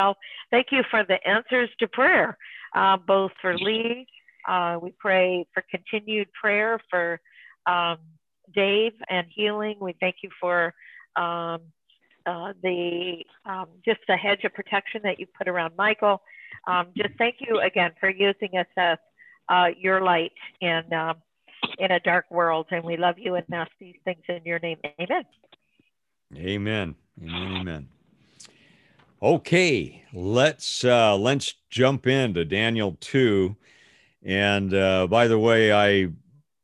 Well, thank you for the answers to prayer, uh, both for Lee. Uh, we pray for continued prayer for um, Dave and healing. We thank you for um, uh, the um, just the hedge of protection that you put around Michael. Um, just thank you again for using us as uh, your light in um, in a dark world, and we love you and ask these things in your name. Amen. Amen. Amen. Amen. Okay, let's uh, let's jump into Daniel two. And uh, by the way, I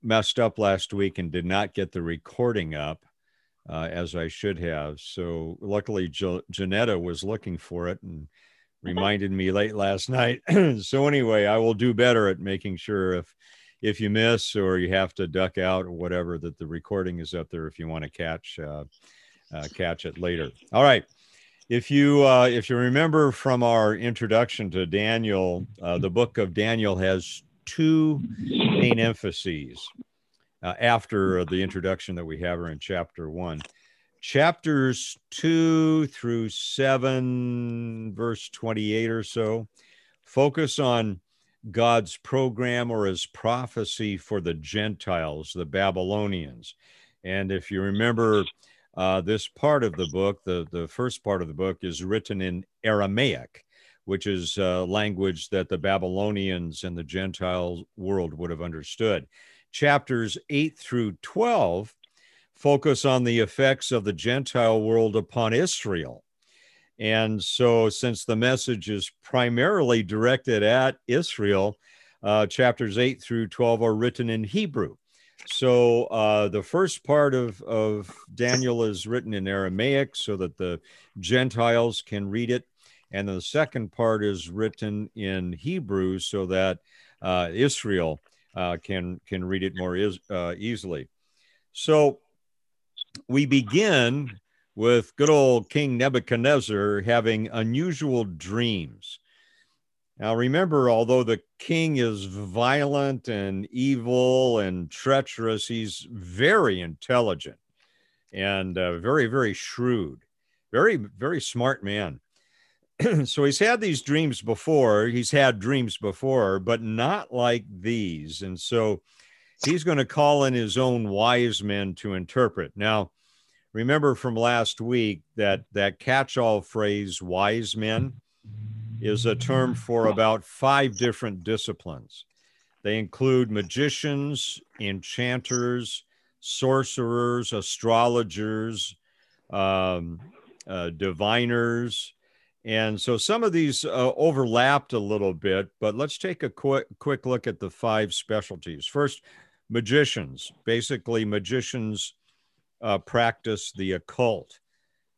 messed up last week and did not get the recording up uh, as I should have. So luckily, jo- Janetta was looking for it and reminded me late last night. so anyway, I will do better at making sure if if you miss or you have to duck out or whatever that the recording is up there if you want to catch uh, uh, catch it later. All right. If you uh, if you remember from our introduction to Daniel, uh, the book of Daniel has two main emphases uh, after the introduction that we have her in chapter one. Chapters two through seven, verse 28 or so, focus on God's program or his prophecy for the Gentiles, the Babylonians. And if you remember, uh, this part of the book, the, the first part of the book, is written in Aramaic, which is a language that the Babylonians and the Gentile world would have understood. Chapters 8 through 12 focus on the effects of the Gentile world upon Israel. And so, since the message is primarily directed at Israel, uh, chapters 8 through 12 are written in Hebrew. So, uh, the first part of, of Daniel is written in Aramaic so that the Gentiles can read it. And the second part is written in Hebrew so that uh, Israel uh, can, can read it more is, uh, easily. So, we begin with good old King Nebuchadnezzar having unusual dreams. Now, remember, although the king is violent and evil and treacherous, he's very intelligent and uh, very, very shrewd, very, very smart man. so he's had these dreams before. He's had dreams before, but not like these. And so he's going to call in his own wise men to interpret. Now, remember from last week that that catch-all phrase wise men is a term for about five different disciplines. They include magicians enchanters sorcerers astrologers um, uh, diviners. And so some of these uh, overlapped a little bit but let's take a quick quick look at the five specialties. First magicians. Basically magicians uh, practice the occult.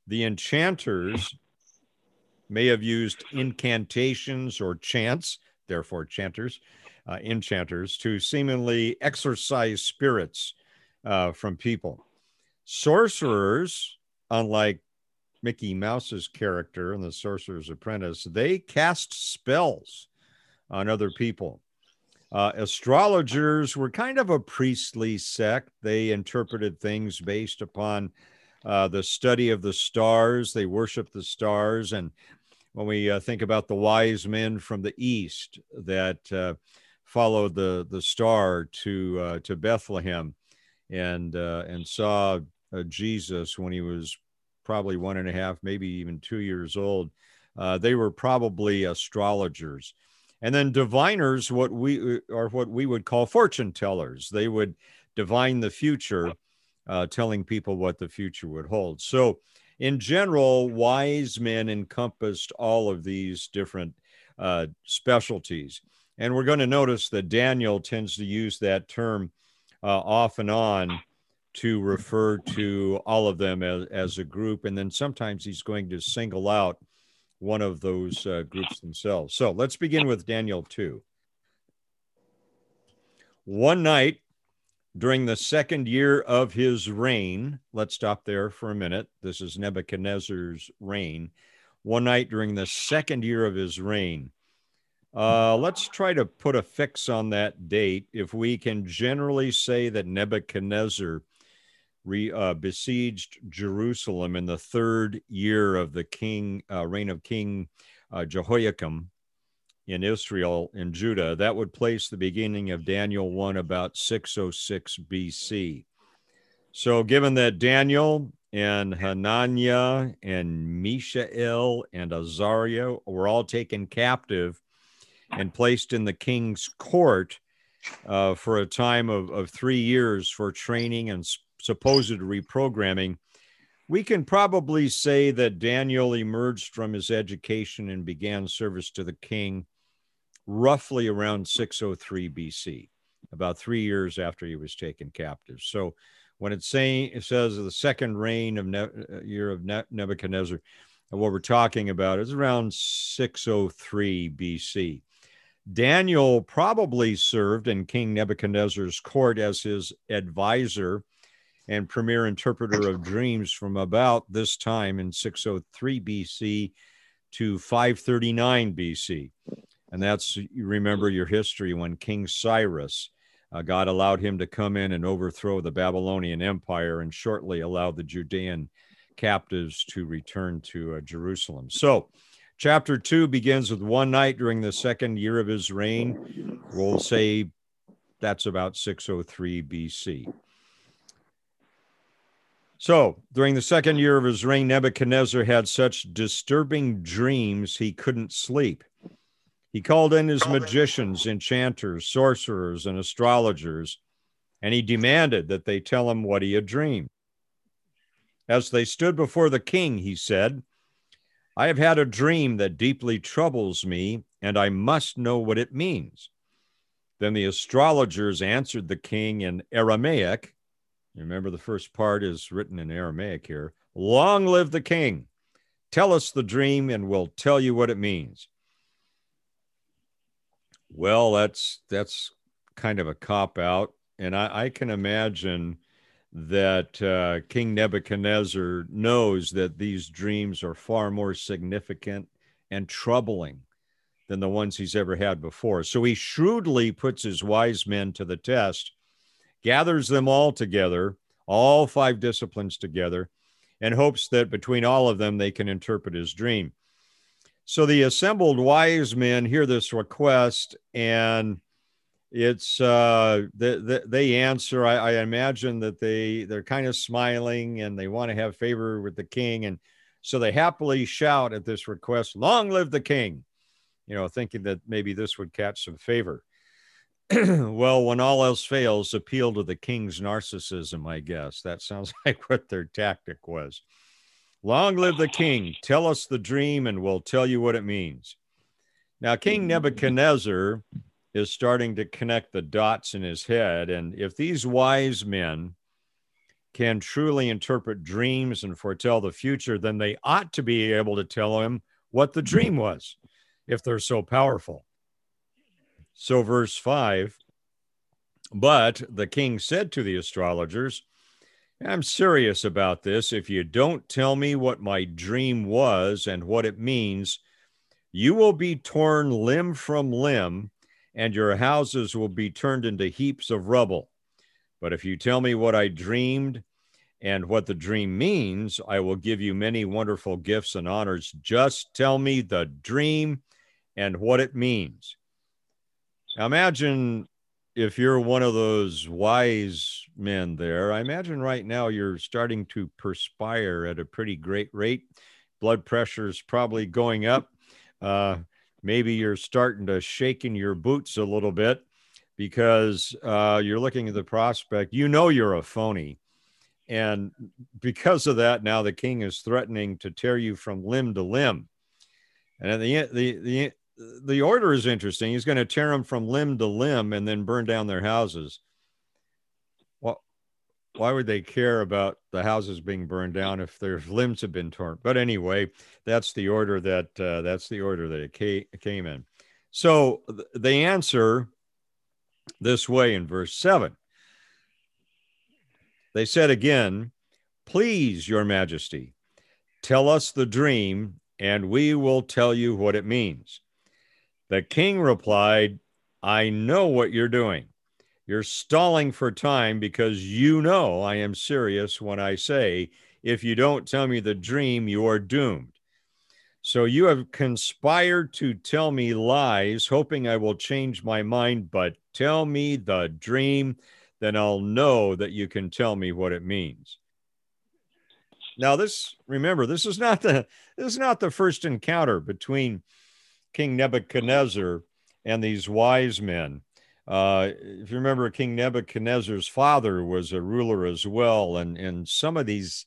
The enchanters may have used incantations or chants, therefore, chanters, uh, enchanters, to seemingly exorcise spirits uh, from people. Sorcerers, unlike Mickey Mouse's character in The Sorcerer's Apprentice, they cast spells on other people. Uh, astrologers were kind of a priestly sect. They interpreted things based upon uh, the study of the stars. They worshiped the stars. And when we uh, think about the wise men from the east that uh, followed the, the star to, uh, to Bethlehem and, uh, and saw Jesus when he was probably one and a half, maybe even two years old, they were probably astrologers. And then diviners, what we are what we would call fortune tellers. They would divine the future, uh, telling people what the future would hold. So, in general, wise men encompassed all of these different uh, specialties. And we're going to notice that Daniel tends to use that term uh, off and on to refer to all of them as, as a group. And then sometimes he's going to single out one of those uh, groups themselves. So let's begin with Daniel 2. One night during the second year of his reign, let's stop there for a minute. This is Nebuchadnezzar's reign. One night during the second year of his reign. Uh, let's try to put a fix on that date. If we can generally say that Nebuchadnezzar re, uh, besieged Jerusalem in the third year of the king uh, reign of King uh, Jehoiakim in Israel in Judah. That would place the beginning of Daniel 1 about 606 BC. So, given that Daniel and Hananiah and Mishael and Azariah were all taken captive and placed in the king's court uh, for a time of, of three years for training and supposed reprogramming, we can probably say that Daniel emerged from his education and began service to the king roughly around 603 BC, about three years after he was taken captive. So when it's saying it says the second reign of ne- uh, year of ne- Nebuchadnezzar, what we're talking about is around 603 BC. Daniel probably served in King Nebuchadnezzar's court as his advisor and premier interpreter of dreams from about this time in 603 BC to 539 BC. And that's, you remember your history when King Cyrus, uh, God allowed him to come in and overthrow the Babylonian Empire and shortly allowed the Judean captives to return to uh, Jerusalem. So, chapter two begins with one night during the second year of his reign. We'll say that's about 603 BC. So, during the second year of his reign, Nebuchadnezzar had such disturbing dreams he couldn't sleep. He called in his magicians, enchanters, sorcerers, and astrologers, and he demanded that they tell him what he had dreamed. As they stood before the king, he said, I have had a dream that deeply troubles me, and I must know what it means. Then the astrologers answered the king in Aramaic Remember, the first part is written in Aramaic here. Long live the king. Tell us the dream and we'll tell you what it means. Well, that's that's kind of a cop out. And I, I can imagine that uh, King Nebuchadnezzar knows that these dreams are far more significant and troubling than the ones he's ever had before. So he shrewdly puts his wise men to the test gathers them all together, all five disciplines together, and hopes that between all of them they can interpret his dream. So the assembled wise men hear this request and it's uh the, the, they answer I, I imagine that they they're kind of smiling and they want to have favor with the king and so they happily shout at this request long live the king you know thinking that maybe this would catch some favor well, when all else fails, appeal to the king's narcissism, I guess. That sounds like what their tactic was. Long live the king. Tell us the dream and we'll tell you what it means. Now, King Nebuchadnezzar is starting to connect the dots in his head. And if these wise men can truly interpret dreams and foretell the future, then they ought to be able to tell him what the dream was if they're so powerful. So, verse 5 But the king said to the astrologers, I'm serious about this. If you don't tell me what my dream was and what it means, you will be torn limb from limb, and your houses will be turned into heaps of rubble. But if you tell me what I dreamed and what the dream means, I will give you many wonderful gifts and honors. Just tell me the dream and what it means. Now imagine if you're one of those wise men there. I imagine right now you're starting to perspire at a pretty great rate. Blood pressure is probably going up. Uh, maybe you're starting to shake in your boots a little bit because uh, you're looking at the prospect. You know you're a phony. And because of that, now the king is threatening to tear you from limb to limb. And at the, end, the, the the order is interesting. He's going to tear them from limb to limb and then burn down their houses. Well, why would they care about the houses being burned down if their limbs have been torn? But anyway, that's the order that uh, that's the order that it came in. So they answer this way in verse seven. They said again, "Please, Your Majesty, tell us the dream, and we will tell you what it means." The king replied, I know what you're doing. You're stalling for time because you know I am serious when I say, if you don't tell me the dream, you are doomed. So you have conspired to tell me lies, hoping I will change my mind, but tell me the dream, then I'll know that you can tell me what it means. Now, this remember, this is not the this is not the first encounter between King Nebuchadnezzar and these wise men. Uh, if you remember, King Nebuchadnezzar's father was a ruler as well, and and some of these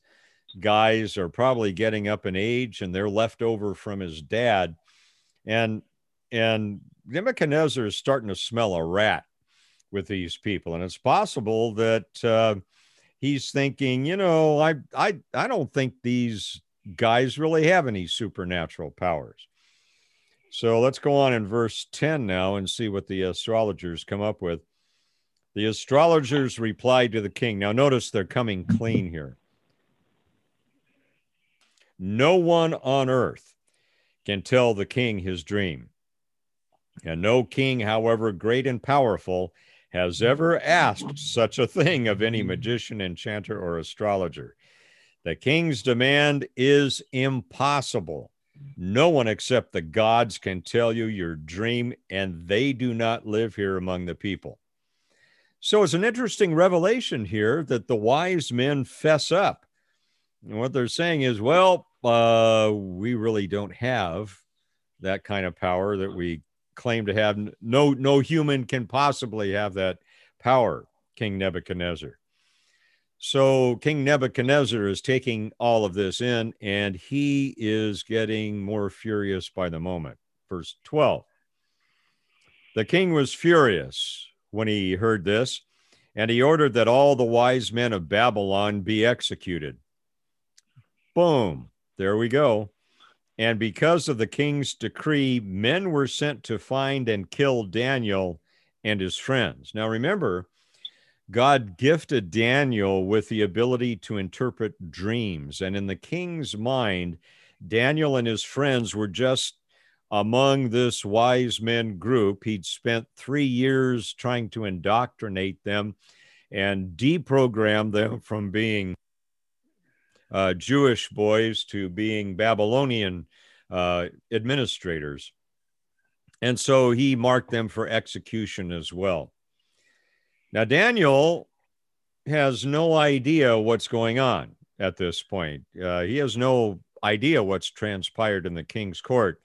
guys are probably getting up in age and they're left over from his dad. And and Nebuchadnezzar is starting to smell a rat with these people. And it's possible that uh, he's thinking, you know, I, I, I don't think these guys really have any supernatural powers. So let's go on in verse 10 now and see what the astrologers come up with. The astrologers replied to the king. Now, notice they're coming clean here. No one on earth can tell the king his dream. And no king, however great and powerful, has ever asked such a thing of any magician, enchanter, or astrologer. The king's demand is impossible. No one except the gods can tell you your dream, and they do not live here among the people. So it's an interesting revelation here that the wise men fess up and what they're saying is, well, uh, we really don't have that kind of power that we claim to have. No, no human can possibly have that power, King Nebuchadnezzar. So King Nebuchadnezzar is taking all of this in and he is getting more furious by the moment. Verse 12. The king was furious when he heard this, and he ordered that all the wise men of Babylon be executed. Boom, there we go. And because of the king's decree, men were sent to find and kill Daniel and his friends. Now remember, God gifted Daniel with the ability to interpret dreams. And in the king's mind, Daniel and his friends were just among this wise men group. He'd spent three years trying to indoctrinate them and deprogram them from being uh, Jewish boys to being Babylonian uh, administrators. And so he marked them for execution as well. Now, Daniel has no idea what's going on at this point. Uh, he has no idea what's transpired in the king's court,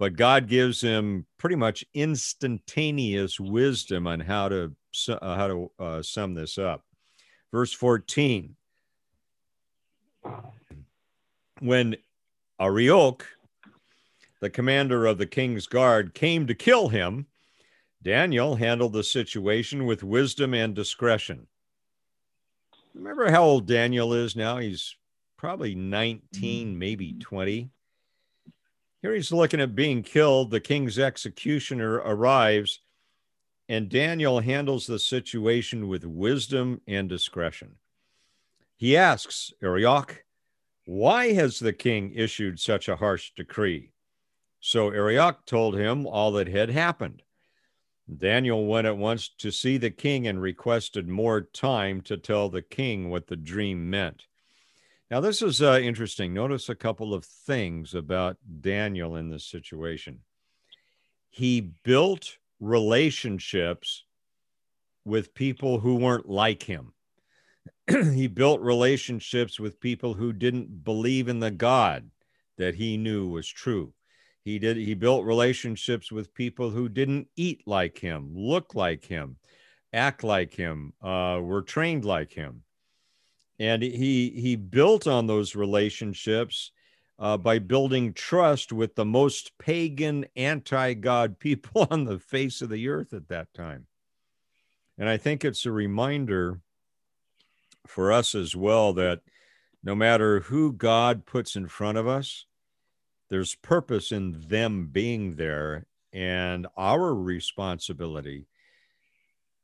but God gives him pretty much instantaneous wisdom on how to uh, how to uh, sum this up. Verse 14 when Arioch, the commander of the king's guard, came to kill him, Daniel handled the situation with wisdom and discretion. Remember how old Daniel is now? He's probably 19, mm-hmm. maybe 20. Here he's looking at being killed. The king's executioner arrives, and Daniel handles the situation with wisdom and discretion. He asks Arioch, Why has the king issued such a harsh decree? So Arioch told him all that had happened. Daniel went at once to see the king and requested more time to tell the king what the dream meant. Now, this is uh, interesting. Notice a couple of things about Daniel in this situation. He built relationships with people who weren't like him. he built relationships with people who didn't believe in the God that he knew was true. He did he built relationships with people who didn't eat like him, look like him, act like him, uh, were trained like him. And he he built on those relationships uh, by building trust with the most pagan, anti-God people on the face of the earth at that time. And I think it's a reminder for us as well that no matter who God puts in front of us, there's purpose in them being there. And our responsibility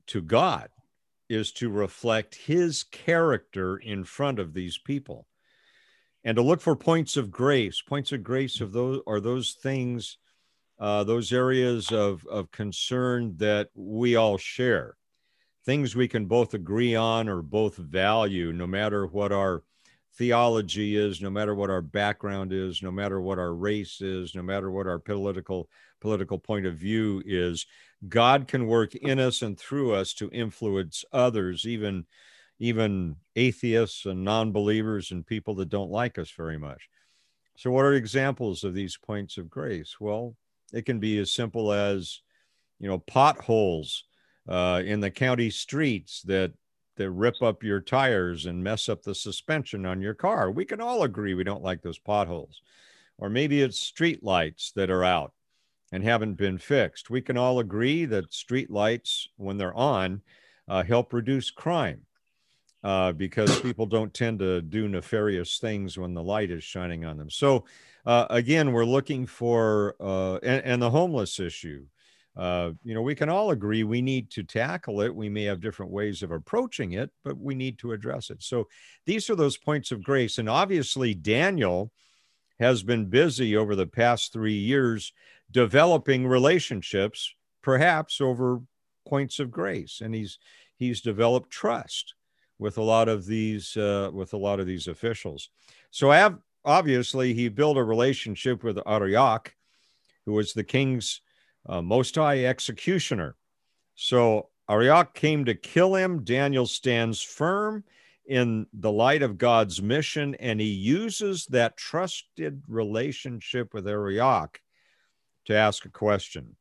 to God is to reflect his character in front of these people and to look for points of grace. Points of grace of those are those things, uh, those areas of, of concern that we all share things we can both agree on or both value, no matter what our theology is, no matter what our background is, no matter what our race is, no matter what our political political point of view is, God can work in us and through us to influence others, even even atheists and non-believers and people that don't like us very much. So what are examples of these points of grace? Well, it can be as simple as you know potholes uh, in the county streets that that rip up your tires and mess up the suspension on your car. We can all agree we don't like those potholes. Or maybe it's street lights that are out and haven't been fixed. We can all agree that street lights, when they're on, uh, help reduce crime uh, because people don't tend to do nefarious things when the light is shining on them. So, uh, again, we're looking for, uh, and, and the homeless issue uh, you know, we can all agree we need to tackle it. We may have different ways of approaching it, but we need to address it. So these are those points of grace. And obviously, Daniel has been busy over the past three years developing relationships, perhaps over points of grace. And he's he's developed trust with a lot of these uh, with a lot of these officials. So obviously he built a relationship with Arioch, who was the king's uh, Most High executioner. So Arioch came to kill him. Daniel stands firm in the light of God's mission, and he uses that trusted relationship with Arioch to ask a question.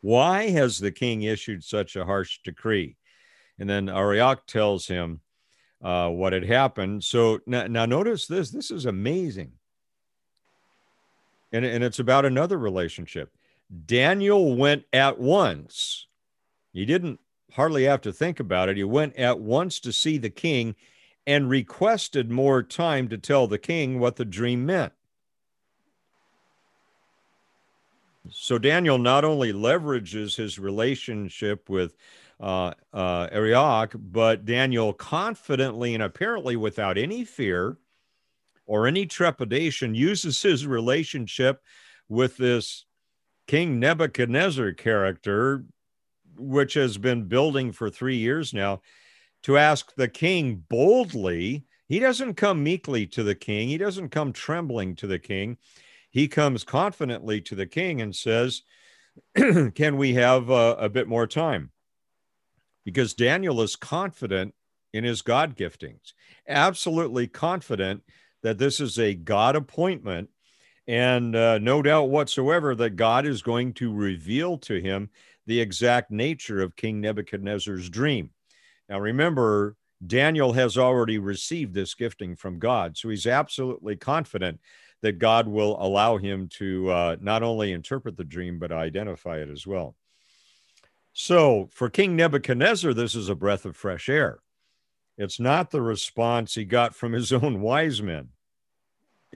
Why has the king issued such a harsh decree? And then Arioch tells him uh, what had happened. So now, now notice this. This is amazing. And, and it's about another relationship. Daniel went at once. He didn't hardly have to think about it. He went at once to see the king and requested more time to tell the king what the dream meant. So Daniel not only leverages his relationship with uh, uh, Arioch, but Daniel confidently and apparently without any fear or any trepidation uses his relationship with this King Nebuchadnezzar character, which has been building for three years now, to ask the king boldly. He doesn't come meekly to the king, he doesn't come trembling to the king. He comes confidently to the king and says, Can we have a, a bit more time? Because Daniel is confident in his God giftings, absolutely confident that this is a God appointment and uh, no doubt whatsoever that God is going to reveal to him the exact nature of King Nebuchadnezzar's dream. Now, remember, Daniel has already received this gifting from God, so he's absolutely confident that God will allow him to uh, not only interpret the dream, but identify it as well. So, for King Nebuchadnezzar, this is a breath of fresh air. It's not the response he got from his own wise men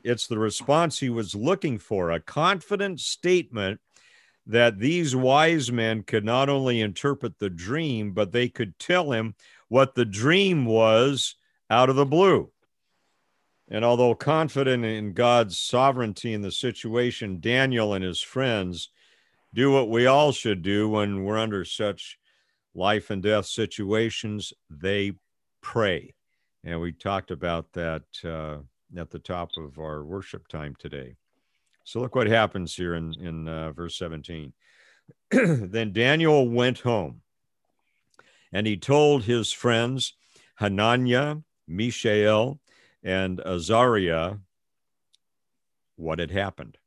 it's the response he was looking for a confident statement that these wise men could not only interpret the dream, but they could tell him what the dream was out of the blue. And although confident in God's sovereignty in the situation, Daniel and his friends do what we all should do when we're under such life and death situations they pray. And we talked about that uh, at the top of our worship time today. So look what happens here in, in uh, verse 17. then Daniel went home and he told his friends, Hananiah, Mishael, and Azariah, what had happened.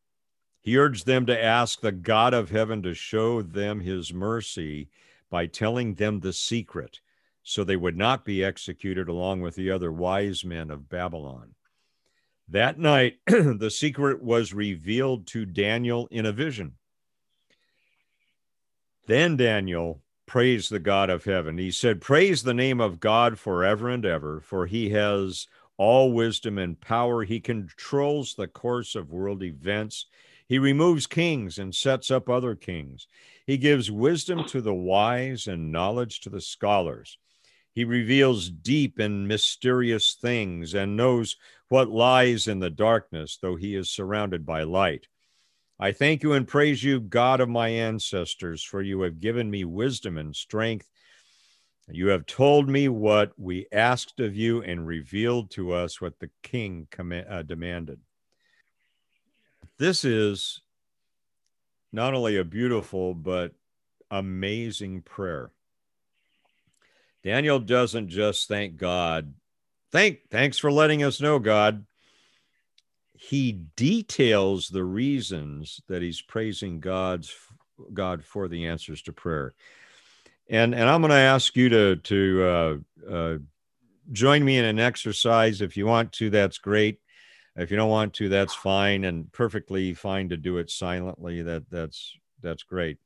He urged them to ask the God of heaven to show them his mercy by telling them the secret, so they would not be executed along with the other wise men of Babylon. That night, the secret was revealed to Daniel in a vision. Then Daniel praised the God of heaven. He said, Praise the name of God forever and ever, for he has all wisdom and power. He controls the course of world events. He removes kings and sets up other kings. He gives wisdom to the wise and knowledge to the scholars. He reveals deep and mysterious things and knows what lies in the darkness, though he is surrounded by light. I thank you and praise you, God of my ancestors, for you have given me wisdom and strength You have told me what we asked of you and revealed to us what the king uh, demanded. This is not only a beautiful, but amazing prayer. Daniel doesn't just thank God. Thank, thanks for letting us know, God. He details the reasons that he's praising God's God for the answers to prayer and and I'm going to ask you to to uh, uh, join me in an exercise. If you want to, that's great. If you don't want to, that's fine and perfectly fine to do it silently. That that's that's great.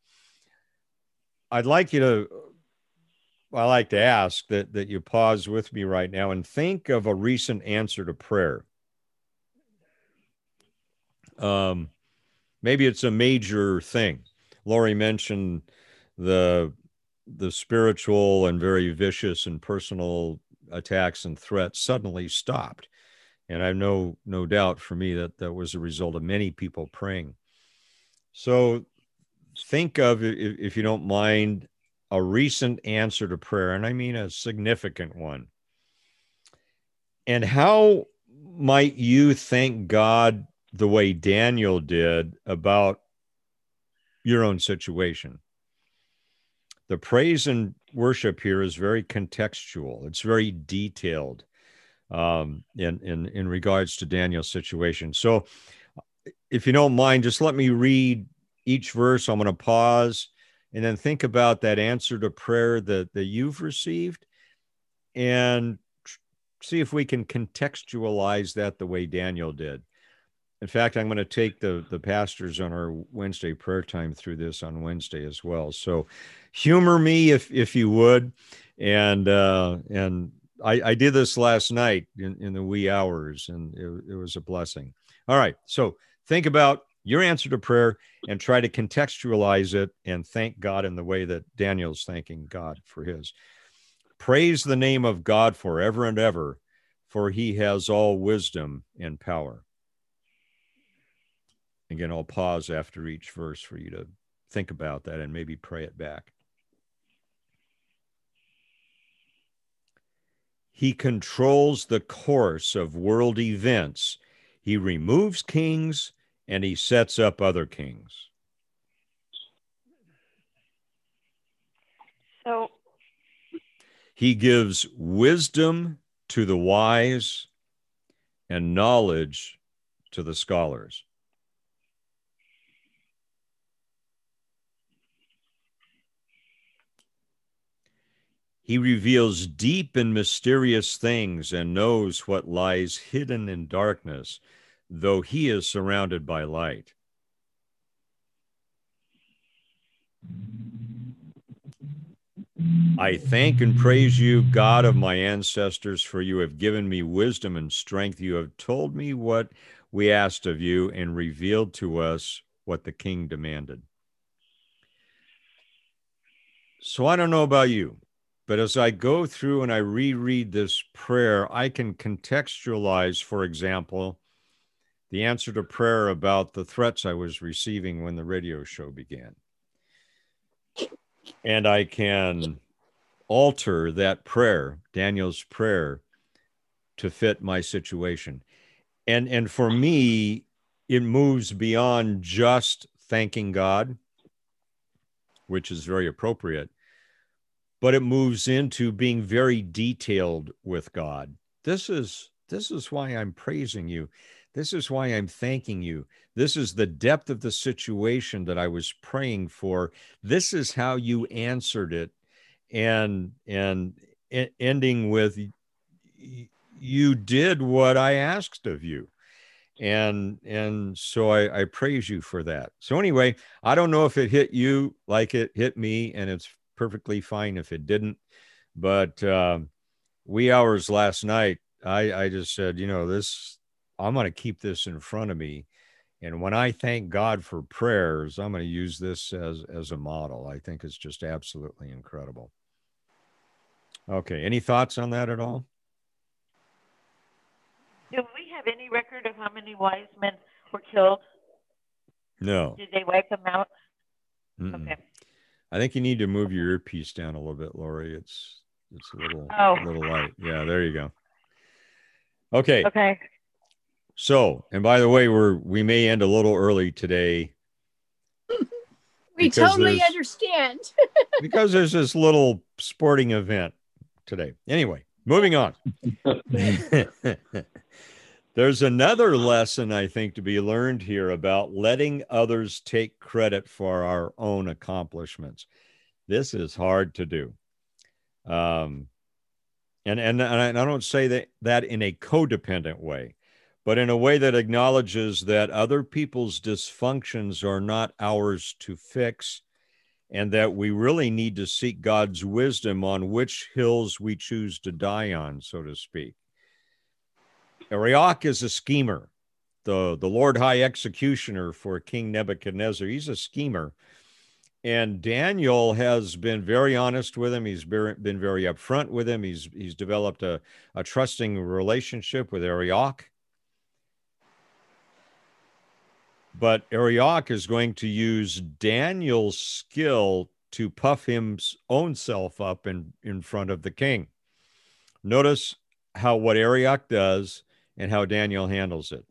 I'd like you to. I like to ask that that you pause with me right now and think of a recent answer to prayer. Um, maybe it's a major thing. Lori mentioned the the spiritual and very vicious and personal attacks and threats suddenly stopped. And I no no doubt for me that that was a result of many people praying. So think of if, if you don't mind a recent answer to prayer, and I mean a significant one. And how might you thank God the way Daniel did about your own situation? the praise and worship here is very contextual. It's very detailed um, in, in, in regards to Daniel's situation. So, if you don't mind, just let me read each verse. I'm going to pause and then think about that answer to prayer that, that you've received and see if we can contextualize that the way Daniel did. In fact, I'm going to take the the pastors on our Wednesday prayer time through this on Wednesday as well. So, humor me if if you would, and uh, and I, I did this last night in, in the wee hours, and it, it was a blessing. All right, so think about your answer to prayer and try to contextualize it and thank God in the way that Daniel's thanking God for his. Praise the name of God forever and ever, for he has all wisdom and power. Again, I'll pause after each verse for you to think about that and maybe pray it back. He controls the course of world events. He removes kings and he sets up other kings. So he gives wisdom to the wise and knowledge to the scholars. He reveals deep and mysterious things and knows what lies hidden in darkness, though he is surrounded by light. I thank and praise you, God of my ancestors, for you have given me wisdom and strength. You have told me what we asked of you and revealed to us what the king demanded. So I don't know about you, but as I go through and I reread this prayer, I can contextualize, for example, the answer to prayer about the threats I was receiving when the radio show began. And I can alter that prayer, Daniel's prayer, to fit my situation. And and for me, it moves beyond just thanking God, which is very appropriate, but it moves into being very detailed with God. This is this is why I'm praising you. This is why I'm thanking you. This is the depth of the situation that I was praying for. This is how you answered it and and ending with you did what I asked of you and and so I, I praise you for that so anyway i don't know if it hit you like it hit me and it's perfectly fine if it didn't. But uh, wee hours last night, I, I just said, you know, this, I'm going to keep this in front of me. And when I thank God for prayers, I'm going to use this as, as a model. I think it's just absolutely incredible. Okay. Any thoughts on that at all? Do we have any record of how many wise men were killed? No. Did they wipe them out? Mm-mm. Okay. I think you need to move your earpiece down a little bit, Lori. It's it's a little Oh. a little light. Yeah, there you go. Okay. Okay. So, and by the way, we're we may end a little early today We totally understand. because there's this little sporting event today. Anyway, moving on. There's another lesson I think to be learned here about letting others take credit for our own accomplishments. This is hard to do. Um, and, and, and I don't say that, that in a codependent way, but in a way that acknowledges that other people's dysfunctions are not ours to fix and that we really need to seek God's wisdom on which hills we choose to die on, so to speak. Arioch is a schemer, the, the Lord High Executioner for King Nebuchadnezzar. He's a schemer. And Daniel has been very honest with him. He's been very upfront with him. He's, he's developed a, a trusting relationship with Arioch. But Arioch is going to use Daniel's skill to puff his own self up in, in front of the king. Notice how what Arioch does and how Daniel handles it.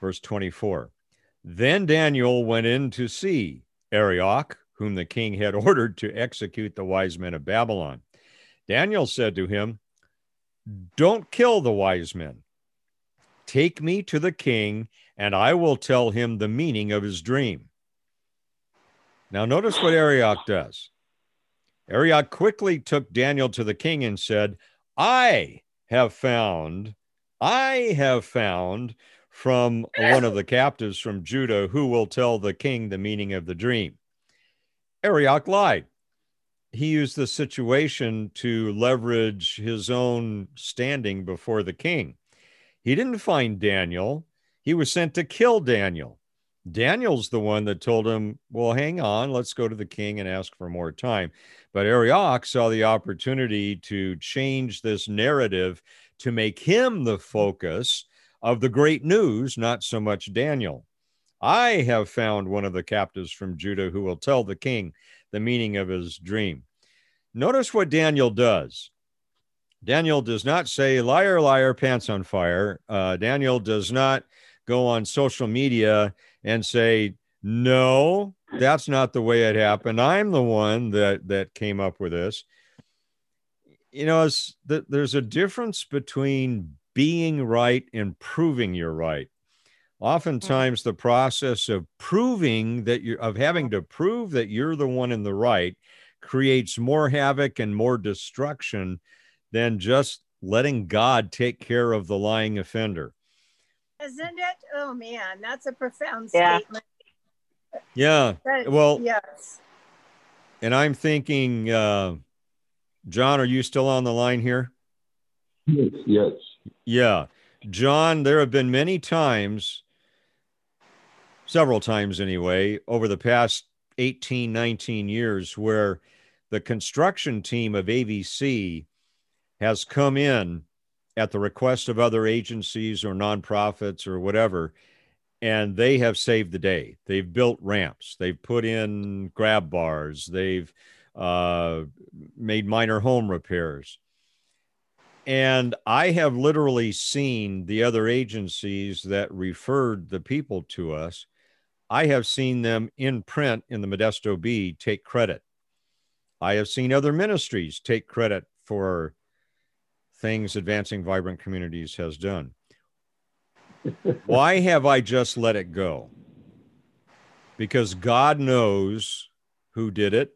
Verse 24. Then Daniel went in to see Arioch, whom the king had ordered to execute the wise men of Babylon. Daniel said to him, Don't kill the wise men. Take me to the king, and I will tell him the meaning of his dream. Now, notice what Arioch does. Arioch quickly took Daniel to the king and said, I have found, I have found from one of the captives from Judah who will tell the king the meaning of the dream. Arioch lied. He used the situation to leverage his own standing before the king. He didn't find Daniel. He was sent to kill Daniel. Daniel's the one that told him, Well, hang on, let's go to the king and ask for more time. But Arioch saw the opportunity to change this narrative to make him the focus of the great news, not so much Daniel. I have found one of the captives from Judah who will tell the king the meaning of his dream. Notice what Daniel does. Daniel does not say, liar, liar, pants on fire. Uh, Daniel does not go on social media and say, no, that's not the way it happened. I'm the one that, that came up with this. You know, it's, th- there's a difference between being right and proving you're right. Oftentimes, the process of proving that you're, of having to prove that you're the one in the right creates more havoc and more destruction than just letting God take care of the lying offender. Isn't it? Oh man, that's a profound Yeah. statement. Yeah. That- Well- yes. And I'm thinking, uh, John, are you still on the line here? Yes, yes. Yeah. John, there have been many times, several times anyway, over the past 18, 19 years, where the construction team of AVC has come in at the request of other agencies or nonprofits or whatever, and they have saved the day. They've built ramps, they've put in grab bars, they've uh, made minor home repairs. And I have literally seen the other agencies that referred the people to us. I have seen them in print in the Modesto Bee take credit. I have seen other ministries take credit for things Advancing Vibrant Communities has done. Why have I just let it go? Because God knows who did it,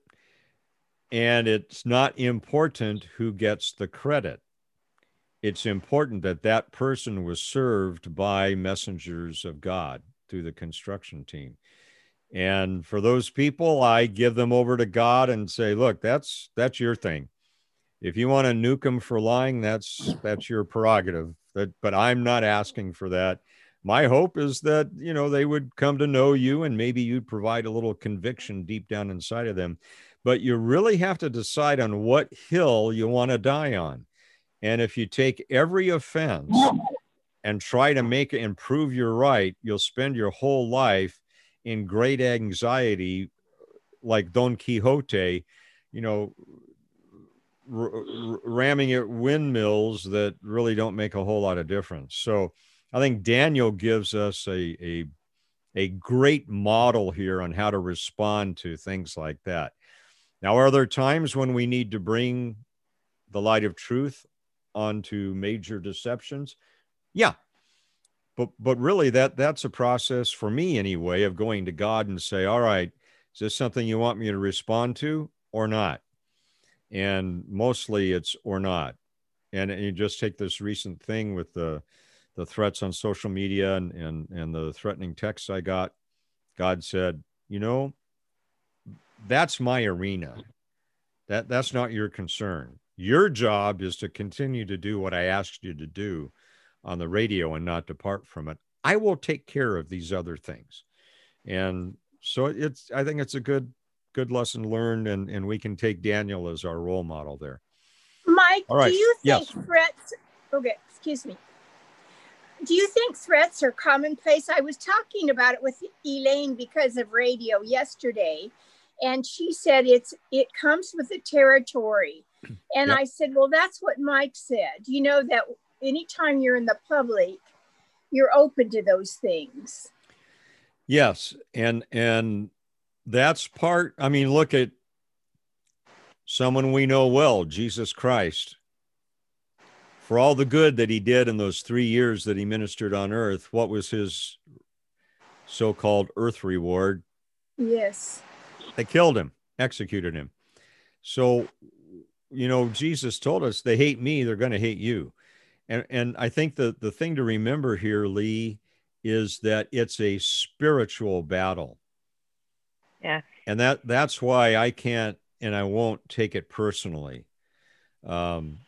and it's not important who gets the credit it's important that that person was served by messengers of God through the construction team. And for those people, I give them over to God and say, look, that's that's your thing. If you want to nuke them for lying, that's that's your prerogative. That, but I'm not asking for that. My hope is that you know they would come to know you, and maybe you'd provide a little conviction deep down inside of them. But you really have to decide on what hill you want to die on. And if you take every offense and try to make it and prove you're right, you'll spend your whole life in great anxiety, like Don Quixote, you know, r- ramming at windmills that really don't make a whole lot of difference. So I think Daniel gives us a, a, a great model here on how to respond to things like that. Now, are there times when we need to bring the light of truth onto major deceptions? Yeah. But, but really that that's a process for me anyway of going to God and say, all right, is this something you want me to respond to or not? And mostly it's or not. And, you just take this recent thing with the the threats on social media and, and and the threatening texts I got. God said, you know, that's my arena. That that's not your concern. Your job is to continue to do what I asked you to do on the radio and not depart from it. I will take care of these other things. And so it's I think it's a good good lesson learned and and we can take Daniel as our role model there. Mike, right. do you think Yes. threats? Okay, excuse me. Do you think threats are commonplace? I was talking about it with Elaine because of radio yesterday, and she said it's it comes with the territory. And Yep. I said, well, that's what Mike said. You know that anytime you're in the public, you're open to those things. Yes, and and that's part. I mean, look at someone we know well, Jesus Christ. For all the good that he did in those three years that he ministered on earth, what was his so-called earth reward? Yes. They killed him, executed him. So, you know, Jesus told us they hate me, they're going to hate you. And and I think the the thing to remember here, Lee, is that it's a spiritual battle. Yeah. And that that's why I can't and I won't take it personally. Um,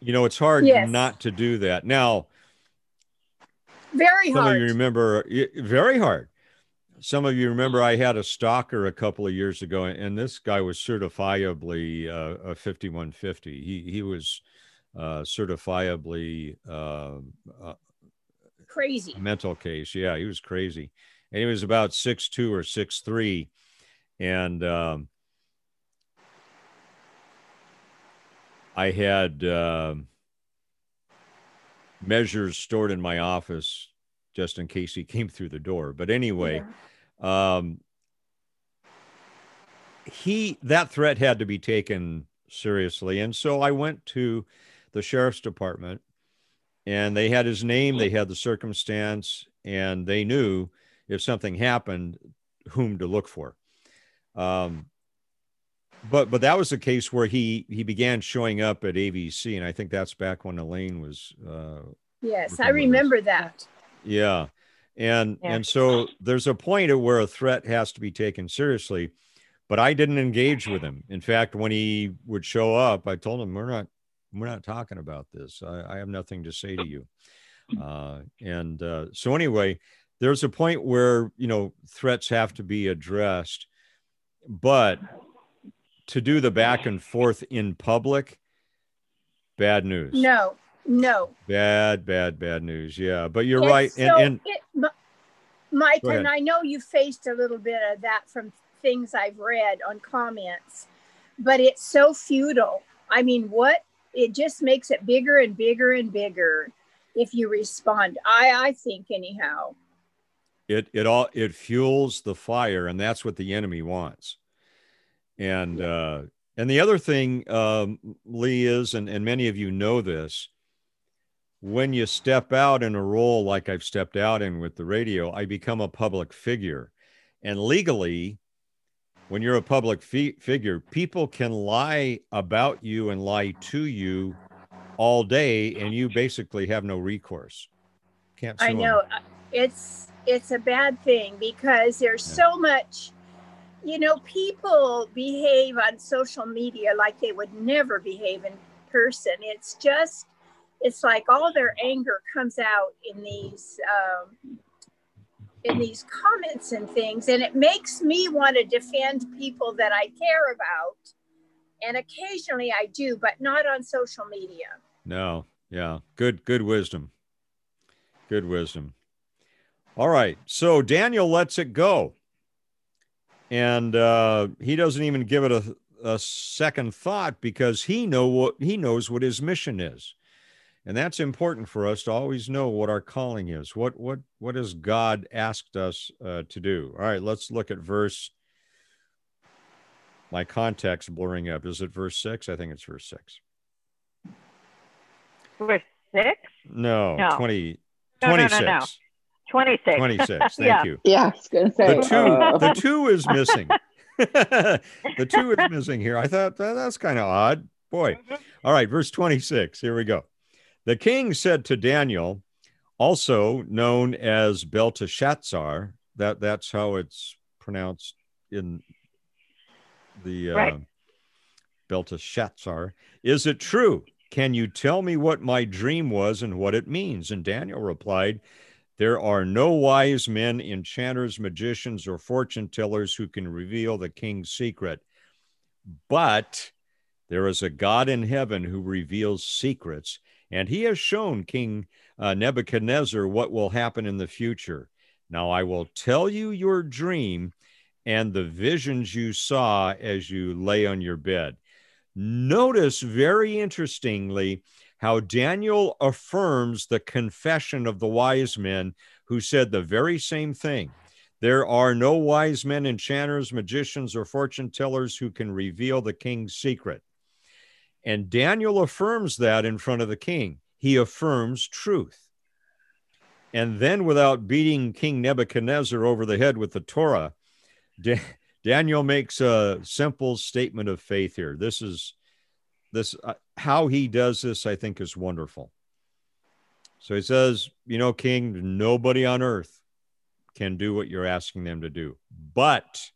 you know, it's hard Yes. not to do that. Now, Very hard. some of you remember very hard. Some of you remember I had a stalker a couple of years ago, and this guy was certifiably uh, a 5150. He he was uh, certifiably uh, a Crazy. mental case. Yeah, he was crazy, and he was about six two or six three, and um, I had um measures stored in my office just in case he came through the door. But anyway, um, he that threat had to be taken seriously, and so I went to the sheriff's department, and they had his name, they had the circumstance, and they knew if something happened, whom to look for. Um, but but that was the case where he he began showing up at ABC, and I think that's back when Elaine was uh, Yes, I remember that. yeah. And Yeah. and so there's a point at where a threat has to be taken seriously. But I didn't engage with him. In fact, when he would show up, I told him, We're not we're not talking about this. I, I have nothing to say to you. Uh, and uh, so anyway, there's a point where you know threats have to be addressed, but to do the back and forth in public, bad news. No, no. Bad, bad, bad news. Yeah, but you're right. so- and and it, Mike, and. I know you faced a little bit of that from things I've read on comments, but it's so futile. I mean, what? It just makes it bigger and bigger and bigger if you respond. I I think anyhow. It it all it fuels the fire, and that's what the enemy wants. And uh, and the other thing, um, Lee is, and and many of you know this. When you step out in a role like I've stepped out in with the radio, I become a public figure, and legally, when you're a public fi- figure, people can lie about you and lie to you all day, and you basically have no recourse. Can't sue I know uh, it's it's a bad thing because there's so much you know people behave on social media like they would never behave in person. It's just it's like all their anger comes out in these um, in these comments and things. And it makes me want to defend people that i care about. And occasionally i do but not on social media. No, yeah, good, good wisdom. Good wisdom. All right, so Daniel lets it go, and uh, he doesn't even give it a a second thought because he know what he knows what his mission is. And that's important for us to always know what our calling is. What what what has God asked us uh, to do? All right, let's look at verse. My context blurring up. Is it verse six? I think it's verse six. Verse six? No, No. 20, No, no, no, no. 26. 26. Thank Yeah. you. Yeah, I was gonna say. The two, uh, the two is missing. the two is missing here. I thought that, that's kind of odd. Boy. All right, verse 26. Here we go. The king said to Daniel, also known as Belteshazzar, that that's how it's pronounced in the uh, Right. Belteshazzar. Is it true? Can you tell me what my dream was and what it means? And Daniel replied, There are no wise men, enchanters, magicians, or fortune tellers who can reveal the king's secret. But there is a God in heaven who reveals secrets, and he has shown King uh, Nebuchadnezzar what will happen in the future. Now I will tell you your dream and the visions you saw as you lay on your bed. Notice very interestingly how Daniel affirms the confession of the wise men who said the very same thing. There are no wise men, enchanters, magicians, or fortune tellers who can reveal the king's secret. And Daniel affirms that in front of the king. He affirms truth. And then, without beating King Nebuchadnezzar over the head with the Torah, Da- Daniel makes a simple statement of faith here. This is this uh, how he does this. I think is wonderful. So he says, "You know, King, nobody on earth can do what you're asking them to do, but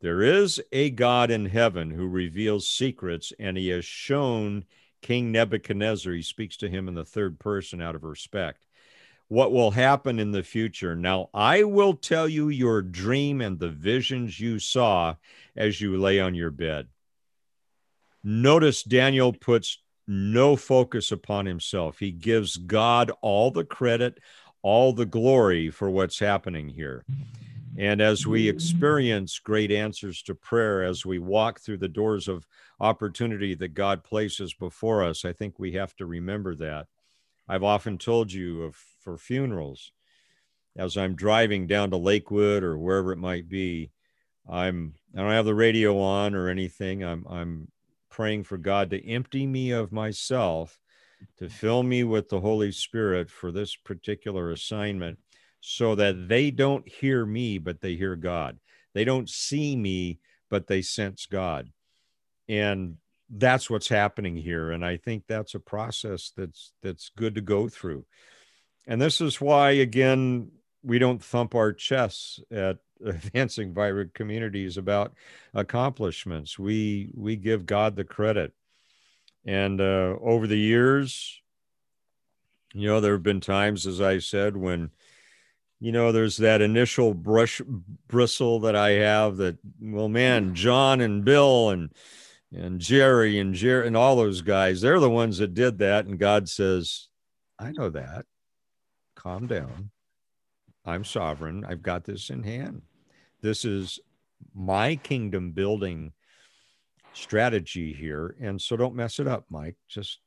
there is a God in heaven who reveals secrets, and he has shown King Nebuchadnezzar. He speaks to him in the third person out of respect." what will happen in the future. Now, I will tell you your dream and the visions you saw as you lay on your bed. Notice Daniel puts no focus upon himself. He gives God all the credit, all the glory for what's happening here. And as we experience great answers to prayer, as we walk through the doors of opportunity that God places before us, I think we have to remember that. I've often told you of for funerals, as I'm driving down to Lakewood or wherever it might be, I'm I don't have the radio on or anything. I'm I'm praying for God to empty me of myself, to fill me with the Holy Spirit for this particular assignment, so that they don't hear me, but they hear God. They don't see me, but they sense God. And that's what's happening here and i think that's a process that's that's good to go through and this is why again we don't thump our chests at advancing vibrant communities about accomplishments we we give god the credit and uh, over the years you know there have been times as i said when you know there's that initial brush bristle that i have that well man john and bill and and Jerry and Jerry and all those guys, they're the ones that did that. And God says, I know that. Calm down. I'm sovereign. I've got this in hand. This is my kingdom building strategy here. And so don't mess it up, Mike. Just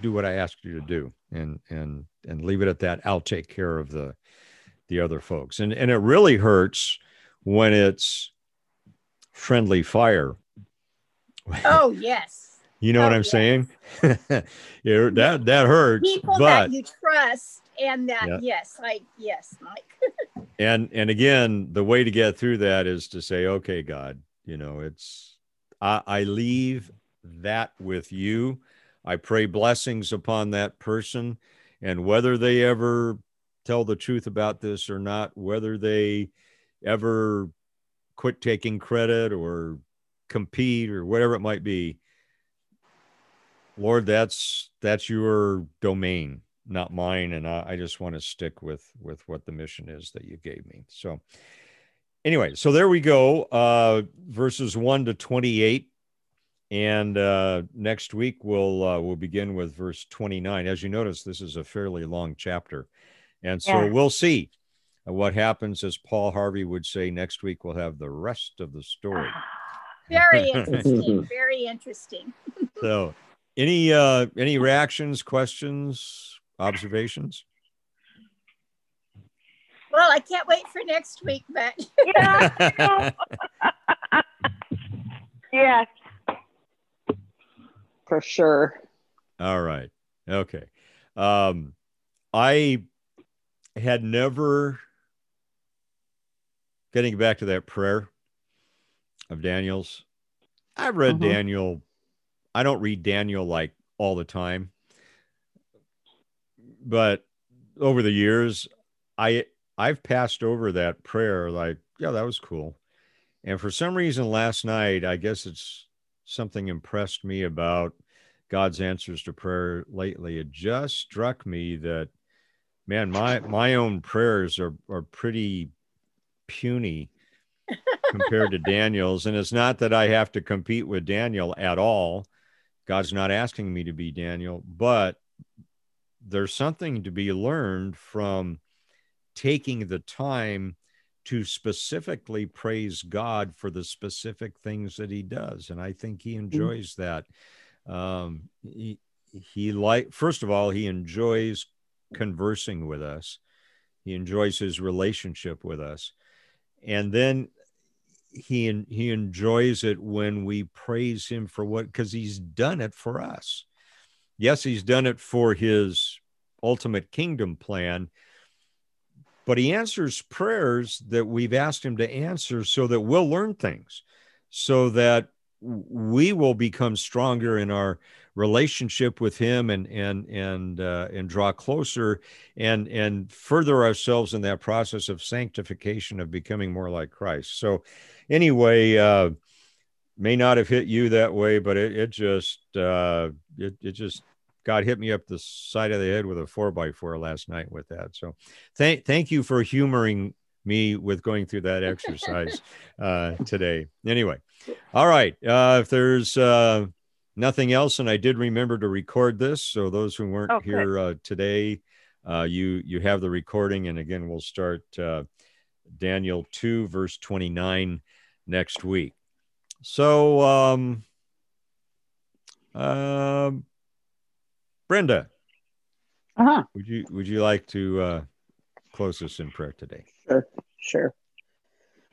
do what I asked you to do and and and leave it at that. I'll take care of the the other folks. And and it really hurts when it's friendly fire Oh yes. You know what Oh, I'm yes. saying? yeah, that that hurts. People but that you trust and that Yeah. yes, I yes, Mike. and and again, the way to get through that is to say, okay, God, you know, it's I, I leave that with you. I pray blessings upon that person, and whether they ever tell the truth about this or not, whether they ever quit taking credit or compete or whatever it might be lord that's that's your domain not mine and i, I just want to stick with with what the mission is that you gave me so anyway so there we go uh verses 1 to 28 and uh next week we'll uh, we'll begin with verse 29 as you notice this is a fairly long chapter and so Yeah. we'll see what happens as paul harvey would say next week we'll have the rest of the story Very interesting. Very interesting. so, any uh, any reactions, questions, observations? Well, I can't wait for next week, but Yeah. yes. For sure. All right. Okay. Um, I had never getting back to that prayer of Daniel's. I've read Mhm. Daniel. I don't read Daniel like all the time, but over the years, I I've passed over that prayer like, yeah, that was cool. And for some reason last night, I guess it's something impressed me about God's answers to prayer lately. It just struck me that man, my my own prayers are are pretty puny compared to Daniel's. And it's not that I have to compete with Daniel at all. God's not asking me to be Daniel, but there's something to be learned from taking the time to specifically praise God for the specific things that he does. And I think he enjoys that. Um, he, he like, first of all, he enjoys conversing with us. He enjoys his relationship with us. And then he he enjoys it when we praise him for what because he's done it for us. Yes, he's done it for his ultimate kingdom plan, but he answers prayers that we've asked him to answer so that we'll learn things, so that we will become stronger in our relationship with him and and and uh, and draw closer and and further ourselves in that process of sanctification of becoming more like Christ. So anyway, uh, may not have hit you that way, but it, it just uh, it, it just God hit me up the side of the head with a four by four last night with that. So thank thank you for humoring me with going through that exercise uh, today. Anyway, all right. Uh, if there's uh, nothing else, and I did remember to record this, so those who weren't Oh, good. here uh, today, uh, you you have the recording, and again, we'll start uh, Daniel two verse twenty nine next week. So, um, um, Brenda, Uh-huh. would you would you like to uh, close us in prayer today? Sure, sure.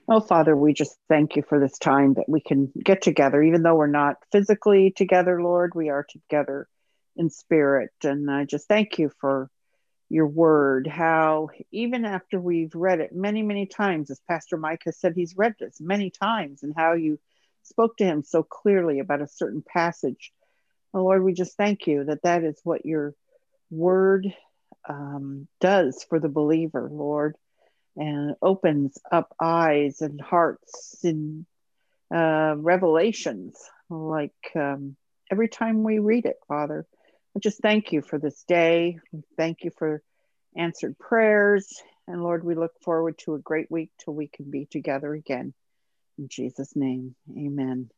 Oh, Father, we just thank you for this time that we can get together, even though we're not physically together, Lord, we are together in spirit. And I just thank you for your word, how even after we've read it many, many times, as Pastor Mike has said, he's read this many times, and how you spoke to him so clearly about a certain passage. Oh, Lord, we just thank you that that is what your word um, does for the believer, Lord and opens up eyes and hearts and uh, revelations like um, every time we read it, Father. I just thank you for this day. Thank you for answered prayers. And Lord, we look forward to a great week till we can be together again. In Jesus' name, amen.